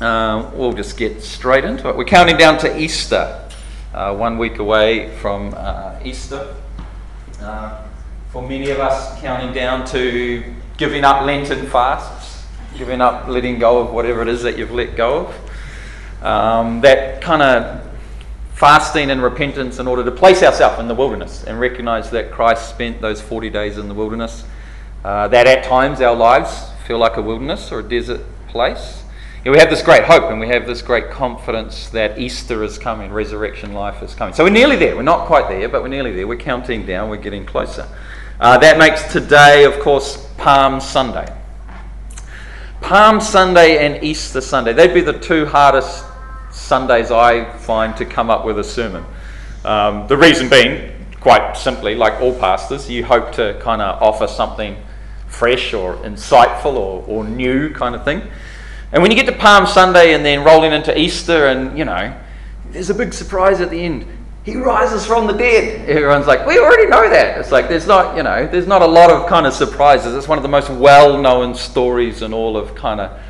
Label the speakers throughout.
Speaker 1: uh, we'll just get straight into it. We're counting down to Easter, uh, one week away from uh, Easter. Uh, for many of us, counting down to giving up Lenten fasts, giving up letting go of whatever it is that you've let go of. Um, that kind of fasting and repentance in order to place ourselves in the wilderness and recognize that Christ spent those 40 days in the wilderness. Uh, that at times our lives feel like a wilderness or a desert place. We have this great hope and we have this great confidence that Easter is coming, resurrection life is coming. So we're nearly there. We're not quite there, but we're nearly there. We're counting down, we're getting closer. Uh, that makes today, of course, Palm Sunday. Palm Sunday and Easter Sunday. They'd be the two hardest Sundays I find to come up with a sermon. Um, the reason being, quite simply, like all pastors, you hope to kind of offer something fresh or insightful or, or new kind of thing. And when you get to Palm Sunday and then rolling into Easter, and you know, there's a big surprise at the end. He rises from the dead. Everyone's like, we already know that. It's like there's not, you know, there's not a lot of kind of surprises. It's one of the most well-known stories in all of kind of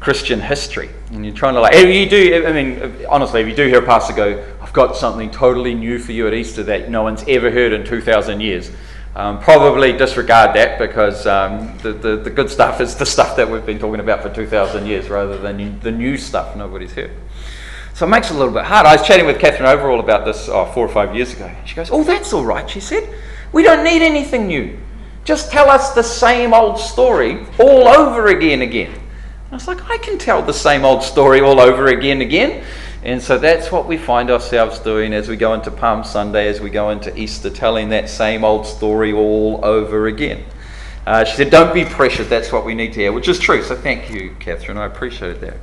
Speaker 1: Christian history. And you're trying to like, if you do, I mean, honestly, if you do hear a pastor go, I've got something totally new for you at Easter that no one's ever heard in 2,000 years, um, probably disregard that because um, the, the, the, good stuff is the stuff that we've been talking about for 2,000 years rather than the new stuff nobody's heard. So it makes it a little bit hard. I was chatting with Catherine Overall about this oh, four or five years ago. She goes, Oh, that's all right, she said. We don't need anything new. Just tell us the same old story all over again again. And I was like, I can tell the same old story all over again again. And so that's what we find ourselves doing as we go into Palm Sunday, as we go into Easter, telling that same old story all over again. Uh, she said, Don't be pressured, that's what we need to hear, which is true. So thank you, Catherine. I appreciate that.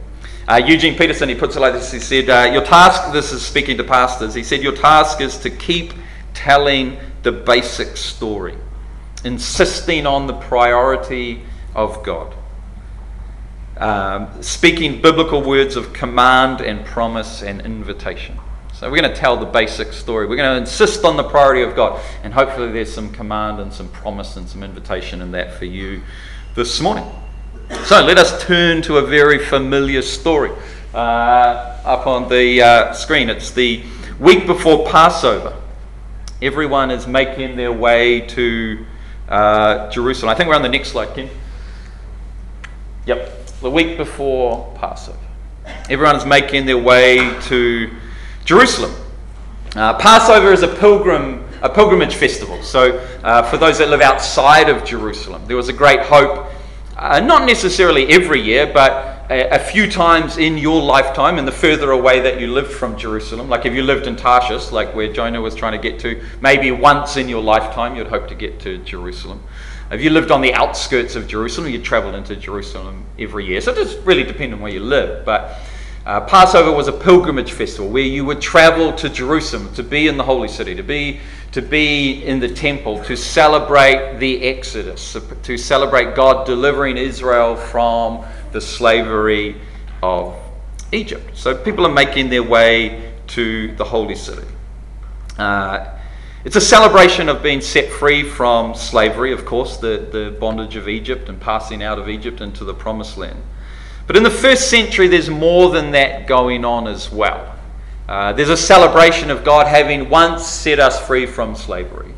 Speaker 1: Uh, Eugene Peterson, he puts it like this He said, uh, Your task, this is speaking to pastors, he said, Your task is to keep telling the basic story, insisting on the priority of God um, speaking biblical words of command and promise and invitation. So we're going to tell the basic story. We're going to insist on the priority of God. And hopefully there's some command and some promise and some invitation in that for you this morning. So let us turn to a very familiar story uh, up on the uh, screen. It's the week before Passover. Everyone is making their way to uh, Jerusalem. I think we're on the next slide, Ken. Yep the week before Passover. Everyone is making their way to Jerusalem. Uh, Passover is a pilgrim a pilgrimage festival. So, uh, for those that live outside of Jerusalem, there was a great hope, uh, not necessarily every year, but a, a, few times in your lifetime, and the further away that you lived from Jerusalem, like if you lived in Tarshish, like where Jonah was trying to get to, maybe once in your lifetime you'd hope to get to Jerusalem. If you lived on the outskirts of Jerusalem, you traveled into Jerusalem every year. So it just really depended on where you lived. But uh, Passover was a pilgrimage festival where you would travel to Jerusalem to be in the holy city, to be, to be in the temple, to celebrate the Exodus, to celebrate God delivering Israel from the slavery of Egypt. So people are making their way to the holy city. Uh, it's a celebration of being set free from slavery, of course, the, the bondage of Egypt and passing out of Egypt into the promised land. But in the first century, there's more than that going on as well. Uh, there's a celebration of God having once set us free from slavery,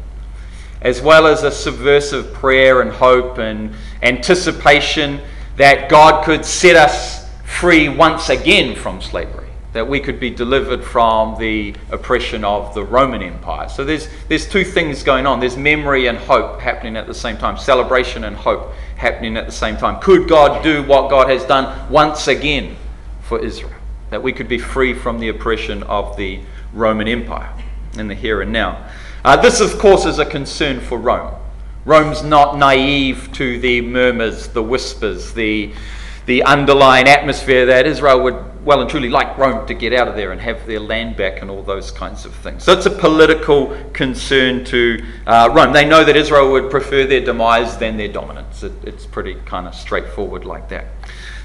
Speaker 1: as well as a subversive prayer and hope and anticipation that God could set us free once again from slavery that we could be delivered from the oppression of the Roman Empire. So there's, there's two things going on. There's memory and hope happening at the same time, celebration and hope happening at the same time. Could God do what God has done once again for Israel? That we could be free from the oppression of the Roman Empire in the here and now. Uh, this, of course, is a concern for Rome. Rome's not naive to the murmurs, the whispers, the, the underlying atmosphere that Israel would well and truly like Rome to get out of there and have their land back and all those kinds of things. So it's a political concern to uh, Rome. They know that Israel would prefer their demise than their dominance. It, it's pretty kind of straightforward like that.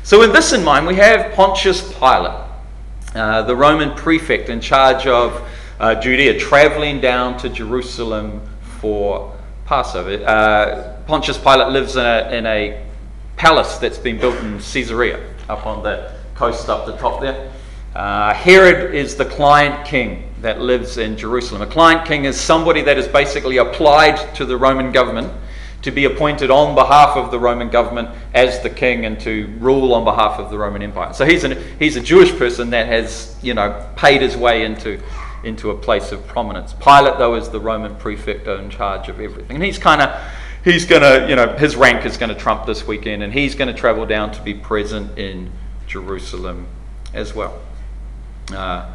Speaker 1: So, with this in mind, we have Pontius Pilate, uh, the Roman prefect in charge of uh, Judea, traveling down to Jerusalem for Passover. Uh, Pontius Pilate lives in a, in a palace that's been built in Caesarea up on the coast up the top there. Uh, Herod is the client king that lives in Jerusalem. A client king is somebody that is basically applied to the Roman government to be appointed on behalf of the Roman government as the king and to rule on behalf of the Roman Empire. So he's, an, he's a Jewish person that has, you know, paid his way into, into a place of prominence. Pilate, though, is the Roman prefect in charge of everything. And he's kind of, he's going to, you know, his rank is going to trump this weekend and he's going to travel down to be present in Jerusalem as well. Uh,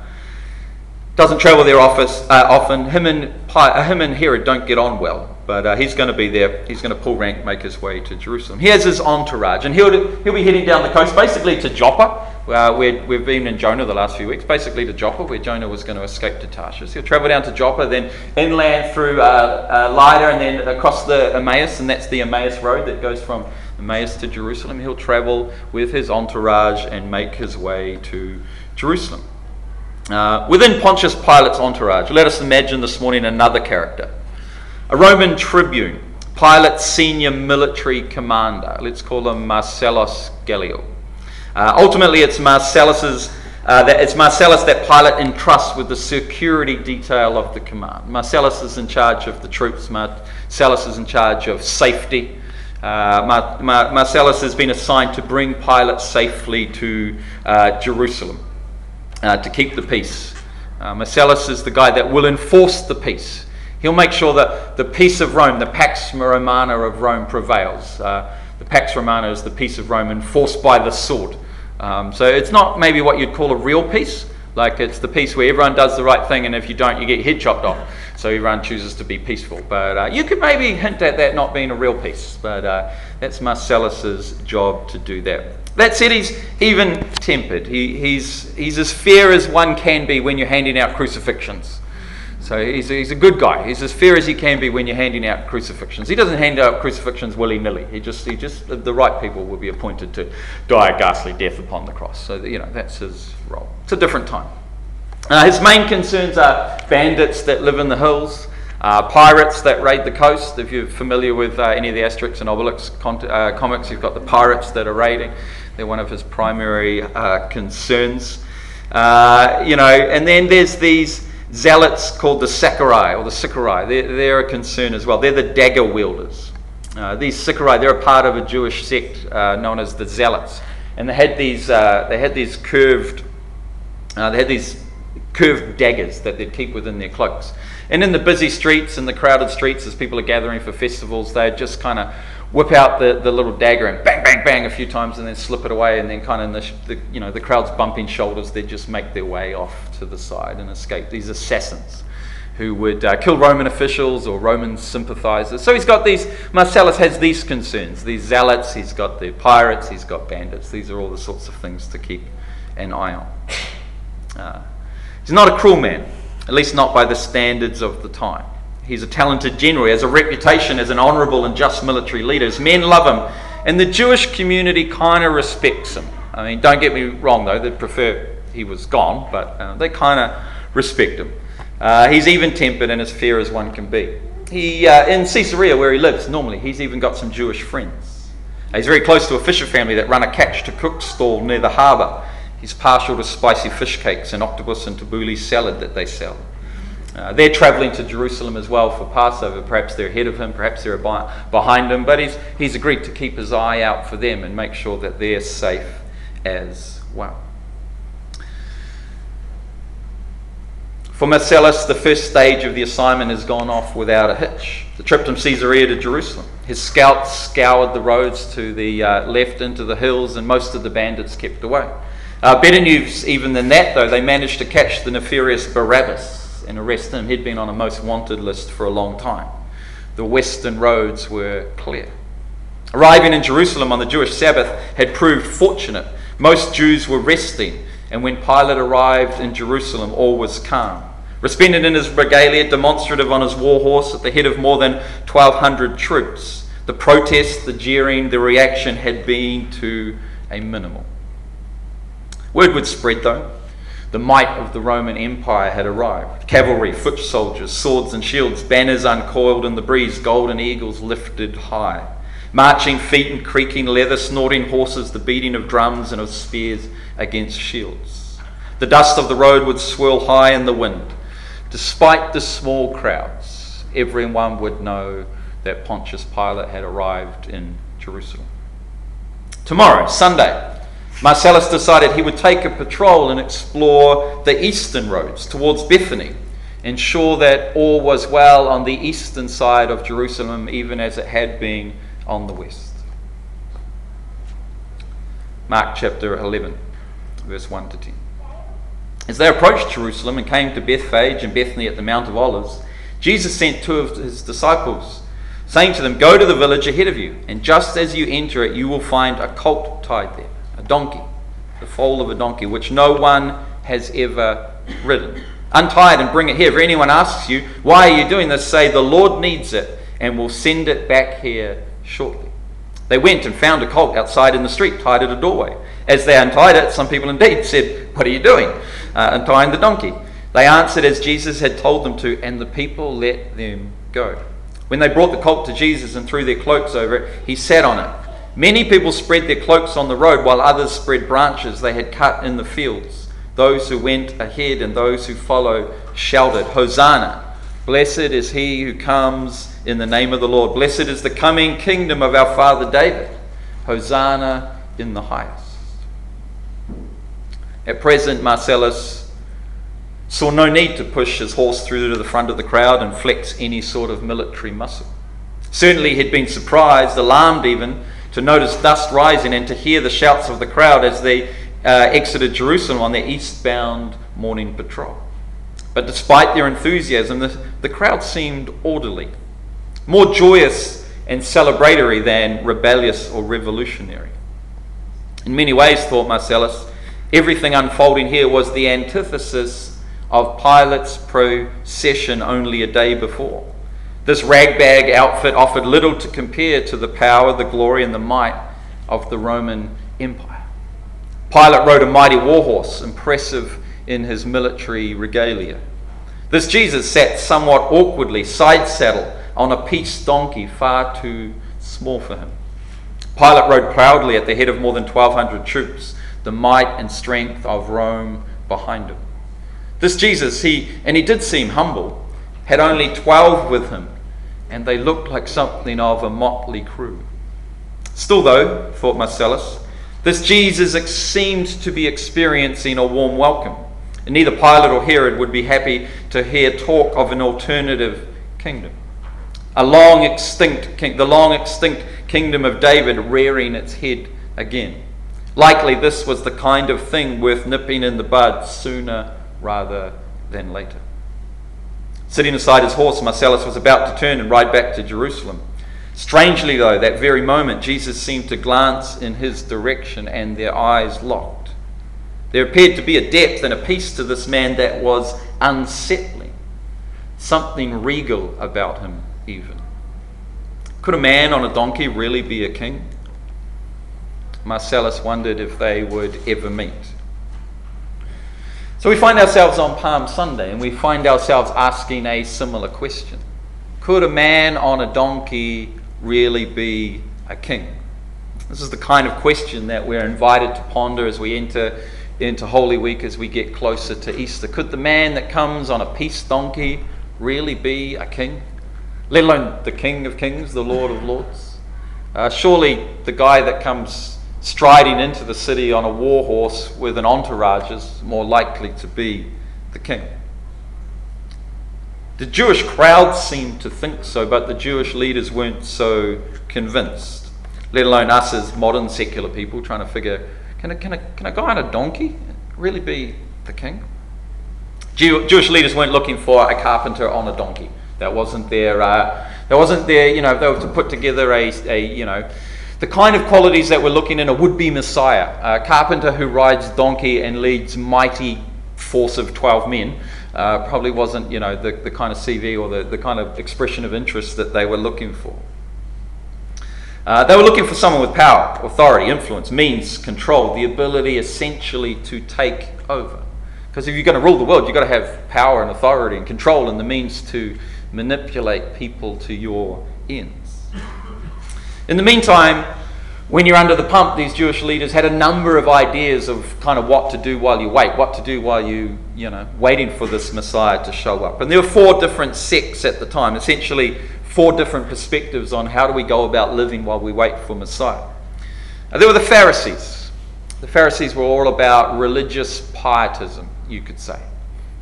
Speaker 1: doesn't travel there office, uh, often. Him and, uh, him and Herod don't get on well. But uh, he's going to be there. He's going to pull rank, make his way to Jerusalem. He has his entourage, and he'll, he'll be heading down the coast, basically to Joppa. Uh, where we've been in Jonah the last few weeks, basically to Joppa, where Jonah was going to escape to Tarshish. He'll travel down to Joppa, then inland through uh, uh, Lydda, and then across the Emmaus, and that's the Emmaus road that goes from Emmaus to Jerusalem. He'll travel with his entourage and make his way to Jerusalem. Uh, within Pontius Pilate's entourage, let us imagine this morning another character a Roman tribune, Pilate's senior military commander. Let's call him Marcellus Gallio. Uh, ultimately, it's Marcellus's. Uh, that it's Marcellus that Pilate entrusts with the security detail of the command. Marcellus is in charge of the troops. Marcellus is in charge of safety. Uh, Mar- Mar- Marcellus has been assigned to bring Pilate safely to uh, Jerusalem uh, to keep the peace. Uh, Marcellus is the guy that will enforce the peace. He'll make sure that the peace of Rome, the Pax Romana of Rome, prevails. The Pax Romana is the peace of Rome enforced by the sword. Um, so it's not maybe what you'd call a real peace. Like it's the peace where everyone does the right thing, and if you don't, you get your head chopped off. So Iran chooses to be peaceful. But uh, you could maybe hint at that not being a real peace. But uh, that's Marcellus's job to do that. That said, he's even tempered. He, he's, he's as fair as one can be when you're handing out crucifixions. So he's a, he's a good guy. He's as fair as he can be when you're handing out crucifixions. He doesn't hand out crucifixions willy nilly. He just, he just, the right people will be appointed to die a ghastly death upon the cross. So, you know, that's his role. It's a different time. Uh, his main concerns are bandits that live in the hills, uh, pirates that raid the coast. If you're familiar with uh, any of the Asterix and Obelix con- uh, comics, you've got the pirates that are raiding. They're one of his primary uh, concerns. Uh, you know, and then there's these zealots called the Sicarii or the Sicarii. They're, they're a concern as well. They're the dagger wielders. Uh, these Sicarii, they're a part of a Jewish sect known as the Zealots, and they had these they had these curved they had these curved daggers that they'd keep within their cloaks. And in the busy streets and the crowded streets, as people are gathering for festivals, they'd just kind of whip out the, the little dagger and bang, bang, bang a few times and then slip it away. And then, kind of, the, the, you know, the crowd's bumping shoulders, they'd just make their way off to the side and escape. These assassins who would uh, kill Roman officials or Roman sympathizers. So he's got these, Marcellus has these concerns these zealots, he's got the pirates, he's got bandits. These are all the sorts of things to keep an eye on. Uh, he's not a cruel man, at least not by the standards of the time. He's a talented general. He has a reputation as an honourable and just military leader. His men love him. And the Jewish community kind of respects him. I mean, don't get me wrong, though. They'd prefer he was gone, but uh, they kind of respect him. Uh, he's even tempered and as fair as one can be. He, uh, in Caesarea, where he lives, normally, he's even got some Jewish friends. He's very close to a fisher family that run a catch to cook stall near the harbour. He's partial to spicy fish cakes and octopus and tabbouleh salad that they sell. Uh, they're traveling to Jerusalem as well for Passover. Perhaps they're ahead of him, perhaps they're behind him, but he's, he's agreed to keep his eye out for them and make sure that they're safe as well. For Marcellus, the first stage of the assignment has gone off without a hitch. The trip from Caesarea to Jerusalem. His scouts scoured the roads to the uh, left into the hills, and most of the bandits kept away. Uh, better news even than that, though, they managed to catch the nefarious Barabbas and arrest him. He'd been on a most wanted list for a long time. The western roads were clear. Arriving in Jerusalem on the Jewish Sabbath had proved fortunate. Most Jews were resting, and when Pilate arrived in Jerusalem, all was calm. Resplendent in his regalia, demonstrative on his war horse, at the head of more than 1,200 troops, the protest, the jeering, the reaction had been to a minimal. Word would spread, though. The might of the Roman Empire had arrived. Cavalry, foot soldiers, swords and shields, banners uncoiled in the breeze, golden eagles lifted high. marching feet and creaking leather, snorting horses, the beating of drums and of spears against shields. The dust of the road would swirl high in the wind. Despite the small crowds, everyone would know that Pontius Pilate had arrived in Jerusalem. Tomorrow, Sunday, Marcellus decided he would take a patrol and explore the eastern roads towards Bethany, ensure that all was well on the eastern side of Jerusalem, even as it had been on the west. Mark chapter 11, verse 1 to 10. As they approached Jerusalem and came to Bethphage and Bethany at the Mount of Olives, Jesus sent two of his disciples, saying to them, Go to the village ahead of you, and just as you enter it, you will find a colt tied there, a donkey, the foal of a donkey, which no one has ever ridden. Untie it and bring it here. If anyone asks you, Why are you doing this? say, The Lord needs it, and will send it back here shortly. They went and found a colt outside in the street, tied at a doorway. As they untied it, some people indeed said, What are you doing? Uh, untying the donkey. They answered as Jesus had told them to, and the people let them go. When they brought the colt to Jesus and threw their cloaks over it, he sat on it. Many people spread their cloaks on the road, while others spread branches they had cut in the fields. Those who went ahead and those who followed shouted, Hosanna! Blessed is he who comes in the name of the Lord. Blessed is the coming kingdom of our father David. Hosanna in the highest. At present, Marcellus saw no need to push his horse through to the front of the crowd and flex any sort of military muscle. Certainly, he'd been surprised, alarmed even, to notice dust rising and to hear the shouts of the crowd as they uh, exited Jerusalem on their eastbound morning patrol. But despite their enthusiasm, the, the crowd seemed orderly, more joyous and celebratory than rebellious or revolutionary. In many ways, thought Marcellus, everything unfolding here was the antithesis of Pilate's procession only a day before. This ragbag outfit offered little to compare to the power, the glory, and the might of the Roman Empire. Pilate rode a mighty war horse, impressive in his military regalia. This Jesus sat somewhat awkwardly, side saddle, on a peace donkey far too small for him. Pilate rode proudly at the head of more than 1,200 troops, the might and strength of Rome behind him. This Jesus, he, and he did seem humble, had only 12 with him, and they looked like something of a motley crew. Still, though, thought Marcellus, this Jesus seemed to be experiencing a warm welcome. And neither Pilate or Herod would be happy to hear talk of an alternative kingdom. A long extinct king, the long extinct kingdom of David rearing its head again. Likely this was the kind of thing worth nipping in the bud sooner rather than later. Sitting aside his horse, Marcellus was about to turn and ride back to Jerusalem. Strangely, though, that very moment, Jesus seemed to glance in his direction and their eyes locked. There appeared to be a depth and a peace to this man that was unsettling, something regal about him, even. Could a man on a donkey really be a king? Marcellus wondered if they would ever meet. So we find ourselves on Palm Sunday and we find ourselves asking a similar question Could a man on a donkey really be a king? This is the kind of question that we're invited to ponder as we enter into Holy Week as we get closer to Easter. Could the man that comes on a peace donkey really be a king? Let alone the King of Kings, the Lord of Lords? Uh, surely the guy that comes striding into the city on a war horse with an entourage is more likely to be the king. The Jewish crowd seemed to think so, but the Jewish leaders weren't so convinced, let alone us as modern secular people trying to figure can a, can a, can a guy on a donkey really be the king? Jew, Jewish leaders weren't looking for a carpenter on a donkey. That wasn't their, uh, that wasn't their, you know, they were to put together a, a, you know, the kind of qualities that we're looking in a would-be Messiah. A carpenter who rides donkey and leads mighty force of 12 men uh, probably wasn't, you know, the, the kind of CV or the, the kind of expression of interest that they were looking for. Uh, they were looking for someone with power, authority, influence, means, control, the ability essentially to take over. Because if you're going to rule the world, you've got to have power and authority and control and the means to manipulate people to your ends. In the meantime, when you're under the pump, these Jewish leaders had a number of ideas of kind of what to do while you wait, what to do while you, you know, waiting for this Messiah to show up. And there were four different sects at the time, essentially four different perspectives on how do we go about living while we wait for Messiah. Now, there were the Pharisees. The Pharisees were all about religious pietism, you could say.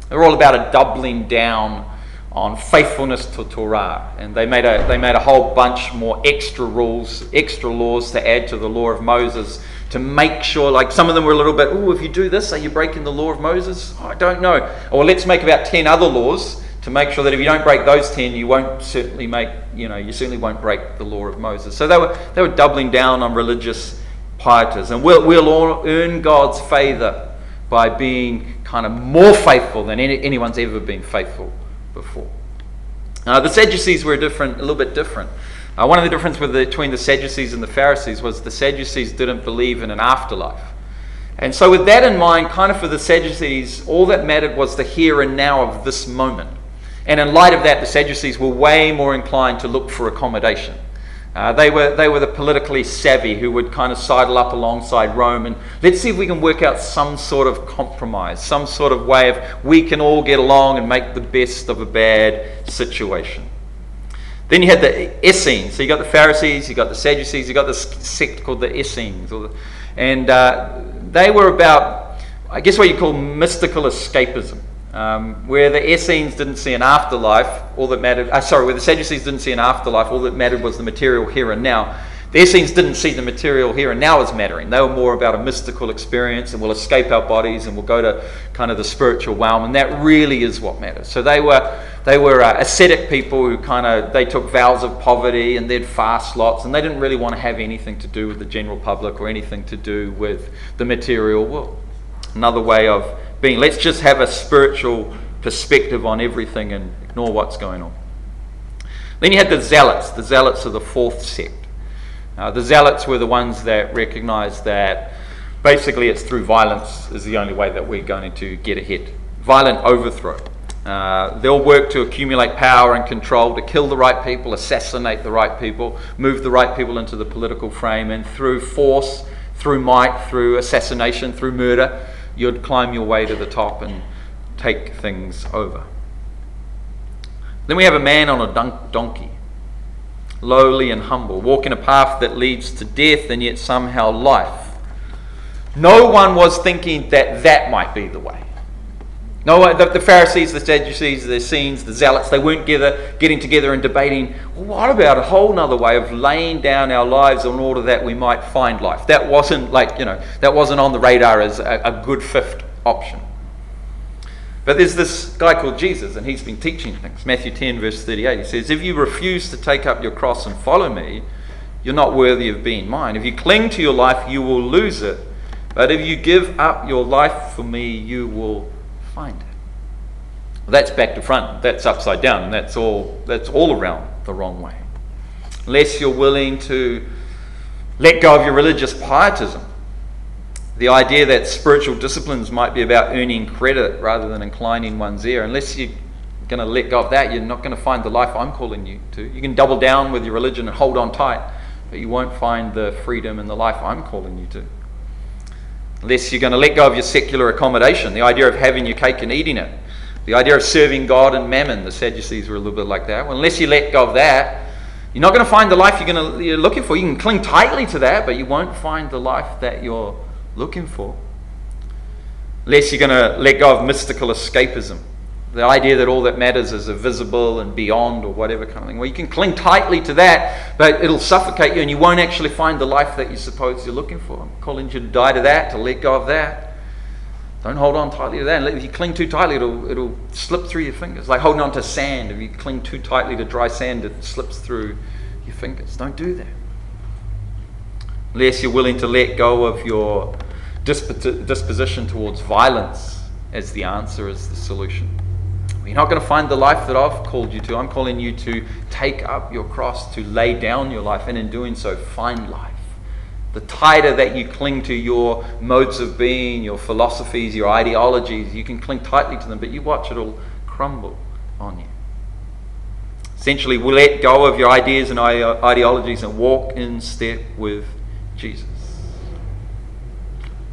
Speaker 1: They were all about a doubling down on faithfulness to Torah. And they made, a, they made a whole bunch more extra rules, extra laws to add to the law of Moses to make sure, like some of them were a little bit, oh, if you do this, are you breaking the law of Moses? Oh, I don't know. Or let's make about 10 other laws to make sure that if you don't break those 10, you won't certainly make, you know, you certainly won't break the law of Moses. So they were, they were doubling down on religious pietism. And we'll, we'll all earn God's favor by being kind of more faithful than any, anyone's ever been faithful before. Uh, the Sadducees were different, a little bit different. Uh, one of the differences between the Sadducees and the Pharisees was the Sadducees didn't believe in an afterlife. And so, with that in mind, kind of for the Sadducees, all that mattered was the here and now of this moment. And in light of that, the Sadducees were way more inclined to look for accommodation. Uh, they, were, they were the politically savvy who would kind of sidle up alongside Rome and let's see if we can work out some sort of compromise, some sort of way of we can all get along and make the best of a bad situation. Then you had the Essenes. So you got the Pharisees, you got the Sadducees, you got this sect called the Essenes. And uh, they were about, I guess, what you call mystical escapism. Um, where the Essenes didn't see an afterlife, all that mattered, uh, sorry, where the Sadducees didn't see an afterlife, all that mattered was the material here and now. The Essenes didn't see the material here and now as mattering. They were more about a mystical experience and we'll escape our bodies and we'll go to kind of the spiritual realm, and that really is what matters. So they were, they were uh, ascetic people who kind of, they took vows of poverty and they'd fast lots, and they didn't really want to have anything to do with the general public or anything to do with the material world. Another way of being. Let's just have a spiritual perspective on everything and ignore what's going on. Then you had the zealots. The zealots are the fourth sect. Uh, the zealots were the ones that recognized that basically it's through violence is the only way that we're going to get ahead. Violent overthrow. Uh, they'll work to accumulate power and control, to kill the right people, assassinate the right people, move the right people into the political frame, and through force, through might, through assassination, through murder, you'd climb your way to the top and take things over. Then we have a man on a don- donkey, lowly and humble, walking a path that leads to death and yet somehow life. No one was thinking that that might be the way. No, uh, the, the Pharisees, the Sadducees, the Essenes, the Zealots, they weren't gather, getting together and debating, well, what about a whole other way of laying down our lives in order that we might find life? That wasn't like, you know, that wasn't on the radar as a, a good fifth option. But there's this guy called Jesus, and he's been teaching things. Matthew 10, verse 38, he says, If you refuse to take up your cross and follow me, you're not worthy of being mine. If you cling to your life, you will lose it. But if you give up your life for me, you will find it. Well, that's back to front. That's upside down, and that's all. That's all around the wrong way. Unless you're willing to let go of your religious pietism, the idea that spiritual disciplines might be about earning credit rather than inclining one's ear. Unless you're going to let go of that, you're not going to find the life I'm calling you to. You can double down with your religion and hold on tight, but you won't find the freedom and the life I'm calling you to unless you're going to let go of your secular accommodation, the idea of having your cake and eating it, the idea of serving God and mammon. The Sadducees were a little bit like that. Well, unless you let go of that, you're not going to find the life you're, going to, you're looking for. You can cling tightly to that, but you won't find the life that you're looking for. Unless you're going to let go of mystical escapism the idea that all that matters is a visible and beyond or whatever kind of thing. Well, you can cling tightly to that, but it'll suffocate you and you won't actually find the life that you suppose you're looking for. I'm calling you to die to that, to let go of that. Don't hold on tightly to that. If you cling too tightly, it'll, it'll slip through your fingers. Like holding on to sand. If you cling too tightly to dry sand, it slips through your fingers. Don't do that. Unless you're willing to let go of your disposition towards violence as the answer, as the solution. You're not going to find the life that I've called you to. I'm calling you to take up your cross, to lay down your life, and in doing so, find life. The tighter that you cling to your modes of being, your philosophies, your ideologies, you can cling tightly to them, but you watch it all crumble on you. Essentially, we let go of your ideas and ideologies and walk in step with Jesus.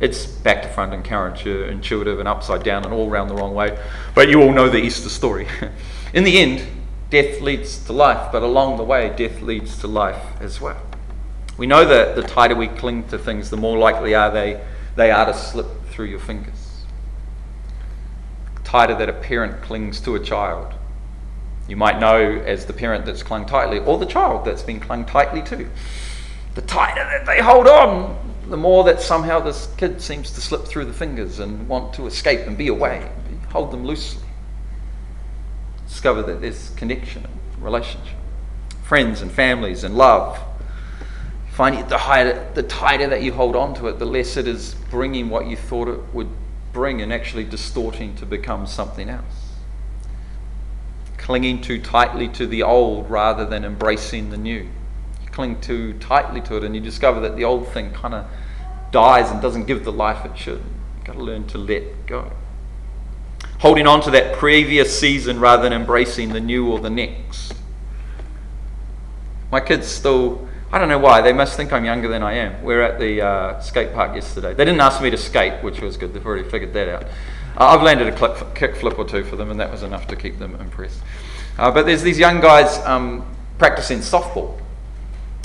Speaker 1: It's back to front and counterintuitive and upside down and all around the wrong way. But you all know the Easter story. in the end, death leads to life, but along the way, death leads to life as well. We know that the tighter we cling to things, the more likely are they, they are to slip through your fingers. Tighter that a parent clings to a child, you might know as the parent that's clung tightly, or the child that's been clung tightly to. The tighter that they hold on, the more that somehow this kid seems to slip through the fingers and want to escape and be away. Hold them loosely. Discover that there's connection and relationship, friends and families and love. Find it the, higher, the tighter that you hold on to it, the less it is bringing what you thought it would bring and actually distorting to become something else clinging too tightly to the old rather than embracing the new. Cling too tightly to it and you discover that the old thing kind of dies and doesn't give the life it should. You've got to learn to let go. Holding on to that previous season rather than embracing the new or the next. My kids still, I don't know why, they must think I'm younger than I am. We are at the uh, skate park yesterday. They didn't ask me to skate, which was good, they've already figured that out. Uh, I've landed a clip, kick flip or two for them, and that was enough to keep them impressed. Uh, but there's these young guys um, practicing softball.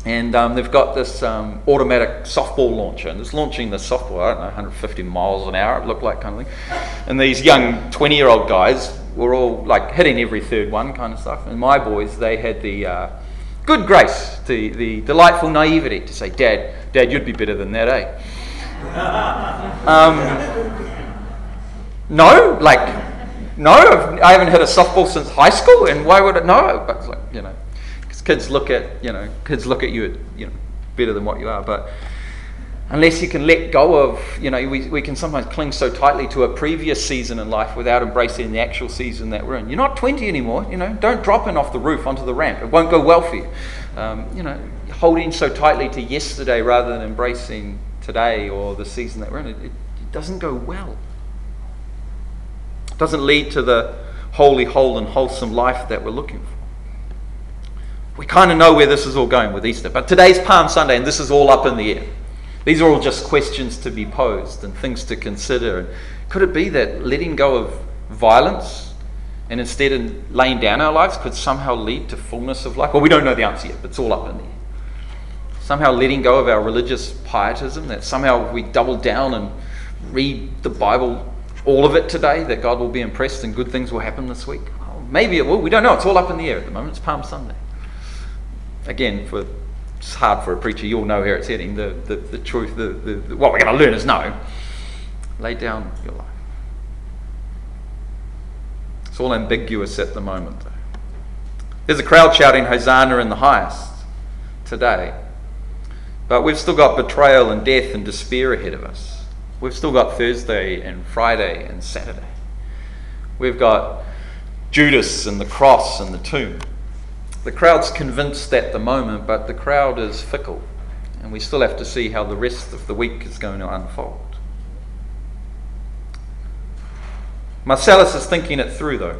Speaker 1: And um, they've got this um, automatic softball launcher, and it's launching the softball, I don't know, 150 miles an hour, it looked like kind of thing. And these young 20 year old guys were all like hitting every third one kind of stuff. And my boys, they had the uh, good grace, the, the delightful naivety to say, Dad, Dad, you'd be better than that, eh? um, no, like, no, I haven't hit a softball since high school, and why would it? No, but like, you know, kids look at, you know, kids look at you, you know, better than what you are. But unless you can let go of, you know, we, we can sometimes cling so tightly to a previous season in life without embracing the actual season that we're in. You're not 20 anymore, you know, don't drop in off the roof onto the ramp. It won't go well for you. Um, you know, holding so tightly to yesterday rather than embracing today or the season that we're in, it, it doesn't go well It doesn't lead to the holy, whole, and wholesome life that we're looking for. We kind of know where this is all going with Easter, but today's Palm Sunday, and this is all up in the air. These are all just questions to be posed and things to consider. And could it be that letting go of violence and instead of laying down our lives could somehow lead to fullness of life? Well, we don't know the answer yet, but it's all up in the air. Somehow letting go of our religious pietism, that somehow we double down and read the Bible all of it today, that God will be impressed and good things will happen this week? Well, maybe it will. We don't know. It's all up in the air at the moment. It's Palm Sunday. Again, for it's hard for a preacher. You'll know where it's heading. The, the, the truth, the, the, the, what we're going to learn is no. Lay down your life. It's all ambiguous at the moment. Though. There's a crowd shouting Hosanna in the highest today. But we've still got betrayal and death and despair ahead of us. We've still got Thursday and Friday and Saturday. We've got Judas and the cross and the tomb. The crowd's convinced at the moment, but the crowd is fickle, and we still have to see how the rest of the week is going to unfold. Marcellus is thinking it through, though.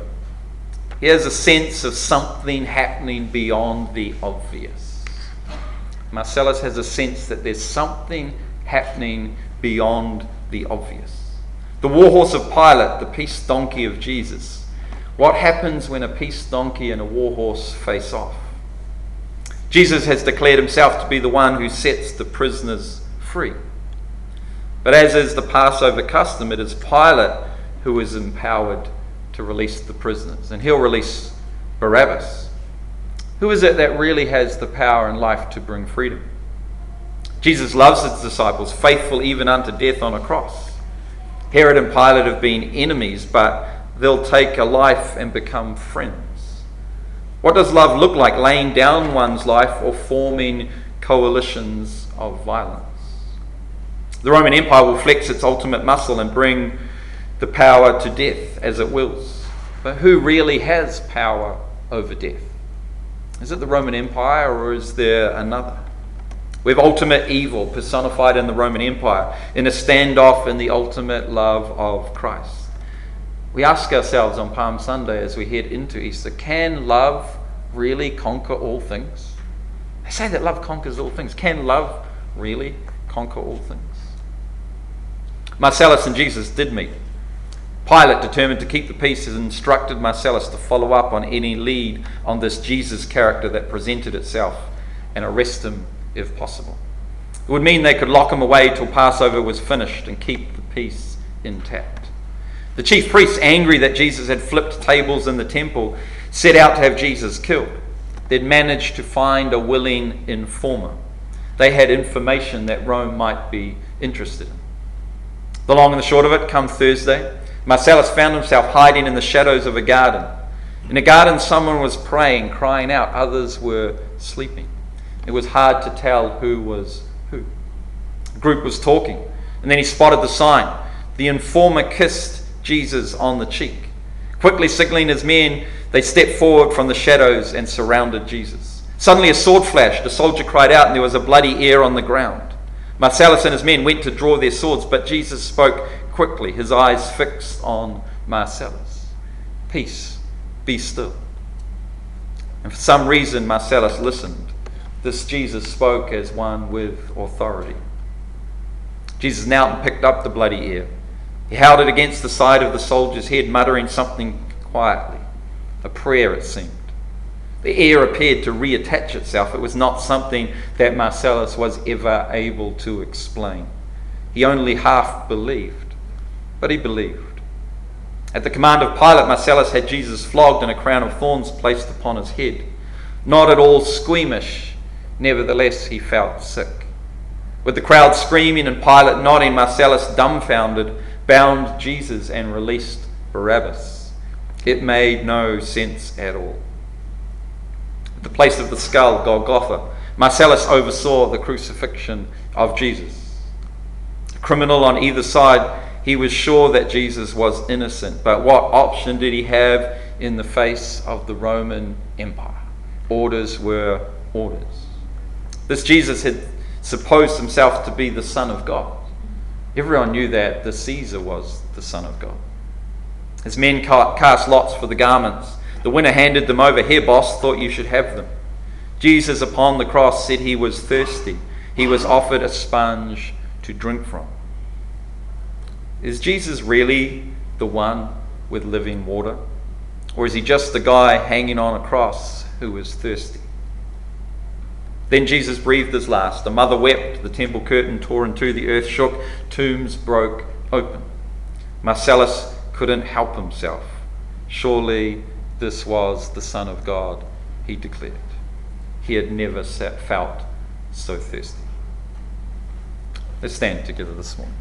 Speaker 1: He has a sense of something happening beyond the obvious. Marcellus has a sense that there's something happening beyond the obvious. The warhorse of Pilate, the peace donkey of Jesus. What happens when a peace donkey and a warhorse face off? Jesus has declared himself to be the one who sets the prisoners free. But as is the Passover custom, it is Pilate who is empowered to release the prisoners, and he'll release Barabbas. Who is it that really has the power and life to bring freedom? Jesus loves his disciples, faithful even unto death on a cross. Herod and Pilate have been enemies, but they'll take a life and become friends. What does love look like? Laying down one's life or forming coalitions of violence. The Roman Empire will flex its ultimate muscle and bring the power to death as it wills. But who really has power over death? Is it the Roman Empire or is there another? We have ultimate evil personified in the Roman Empire in a standoff in the ultimate love of Christ. We ask ourselves on Palm Sunday as we head into Easter can love really conquer all things? They say that love conquers all things. Can love really conquer all things? Marcellus and Jesus did meet. Pilate, determined to keep the peace, has instructed Marcellus to follow up on any lead on this Jesus character that presented itself and arrest him if possible. It would mean they could lock him away till Passover was finished and keep the peace intact. The chief priests, angry that Jesus had flipped tables in the temple, set out to have Jesus killed. They'd managed to find a willing informer. They had information that Rome might be interested in. The long and the short of it, come Thursday, Marcellus found himself hiding in the shadows of a garden. In a garden, someone was praying, crying out, others were sleeping. It was hard to tell who was who. The group was talking, and then he spotted the sign. The informer kissed Jesus on the cheek. Quickly signaling his men, they stepped forward from the shadows and surrounded Jesus. Suddenly, a sword flashed. A soldier cried out, and there was a bloody ear on the ground. Marcellus and his men went to draw their swords, but Jesus spoke quickly, his eyes fixed on Marcellus. Peace, be still. And for some reason, Marcellus listened. This Jesus spoke as one with authority. Jesus knelt and picked up the bloody ear. He held it against the side of the soldier's head, muttering something quietly. A prayer, it seemed. The ear appeared to reattach itself. It was not something that Marcellus was ever able to explain. He only half believed, but he believed. At the command of Pilate, Marcellus had Jesus flogged and a crown of thorns placed upon his head. Not at all squeamish, nevertheless, he felt sick. With the crowd screaming and Pilate nodding, Marcellus, dumbfounded, bound Jesus and released Barabbas. It made no sense at all At the place of the skull, Golgotha. Marcellus oversaw the crucifixion of Jesus. Criminal on either side, he was sure that Jesus was innocent. But what option did he have in the face of the Roman Empire? Orders were orders. This Jesus had supposed himself to be the Son of God. Everyone knew that the Caesar was the Son of God. His men cast lots for the garments the winner handed them over. Here, boss, thought you should have them. Jesus upon the cross said he was thirsty. He was offered a sponge to drink from. Is Jesus really the one with living water? Or is he just the guy hanging on a cross who was thirsty? Then Jesus breathed his last. The mother wept. The temple curtain tore in two. The earth shook. Tombs broke open. Marcellus couldn't help himself. Surely this was the Son of God, he declared. He had never felt so thirsty. Let's stand together this morning.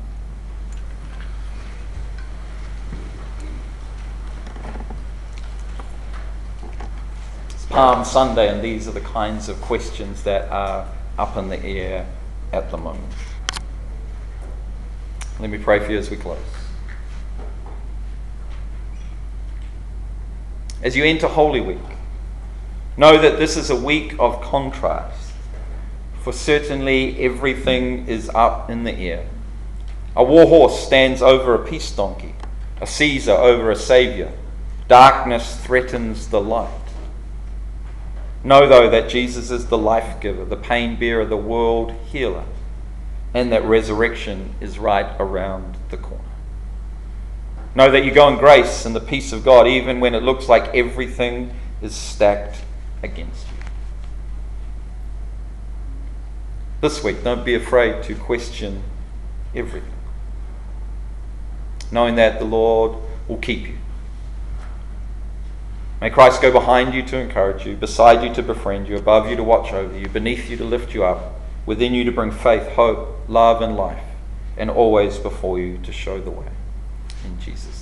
Speaker 1: Palm Sunday, and these are the kinds of questions that are up in the air at the moment. Let me pray for you as we close. as you enter Holy Week, know that this is a week of contrast. For certainly everything is up in the air. A war horse stands over a peace donkey, a Caesar over a Saviour. Darkness threatens the light. Know, though, that Jesus is the life giver, the pain bearer, the world healer, and that resurrection is right around the corner. Know that you go in grace and the peace of God, even when it looks like everything is stacked against you. This week, don't be afraid to question everything, knowing that the Lord will keep you. May Christ go behind you to encourage you, beside you to befriend you, above you to watch over you, beneath you to lift you up, within you to bring faith, hope, love, and life, and always before you to show the way in Jesus' name.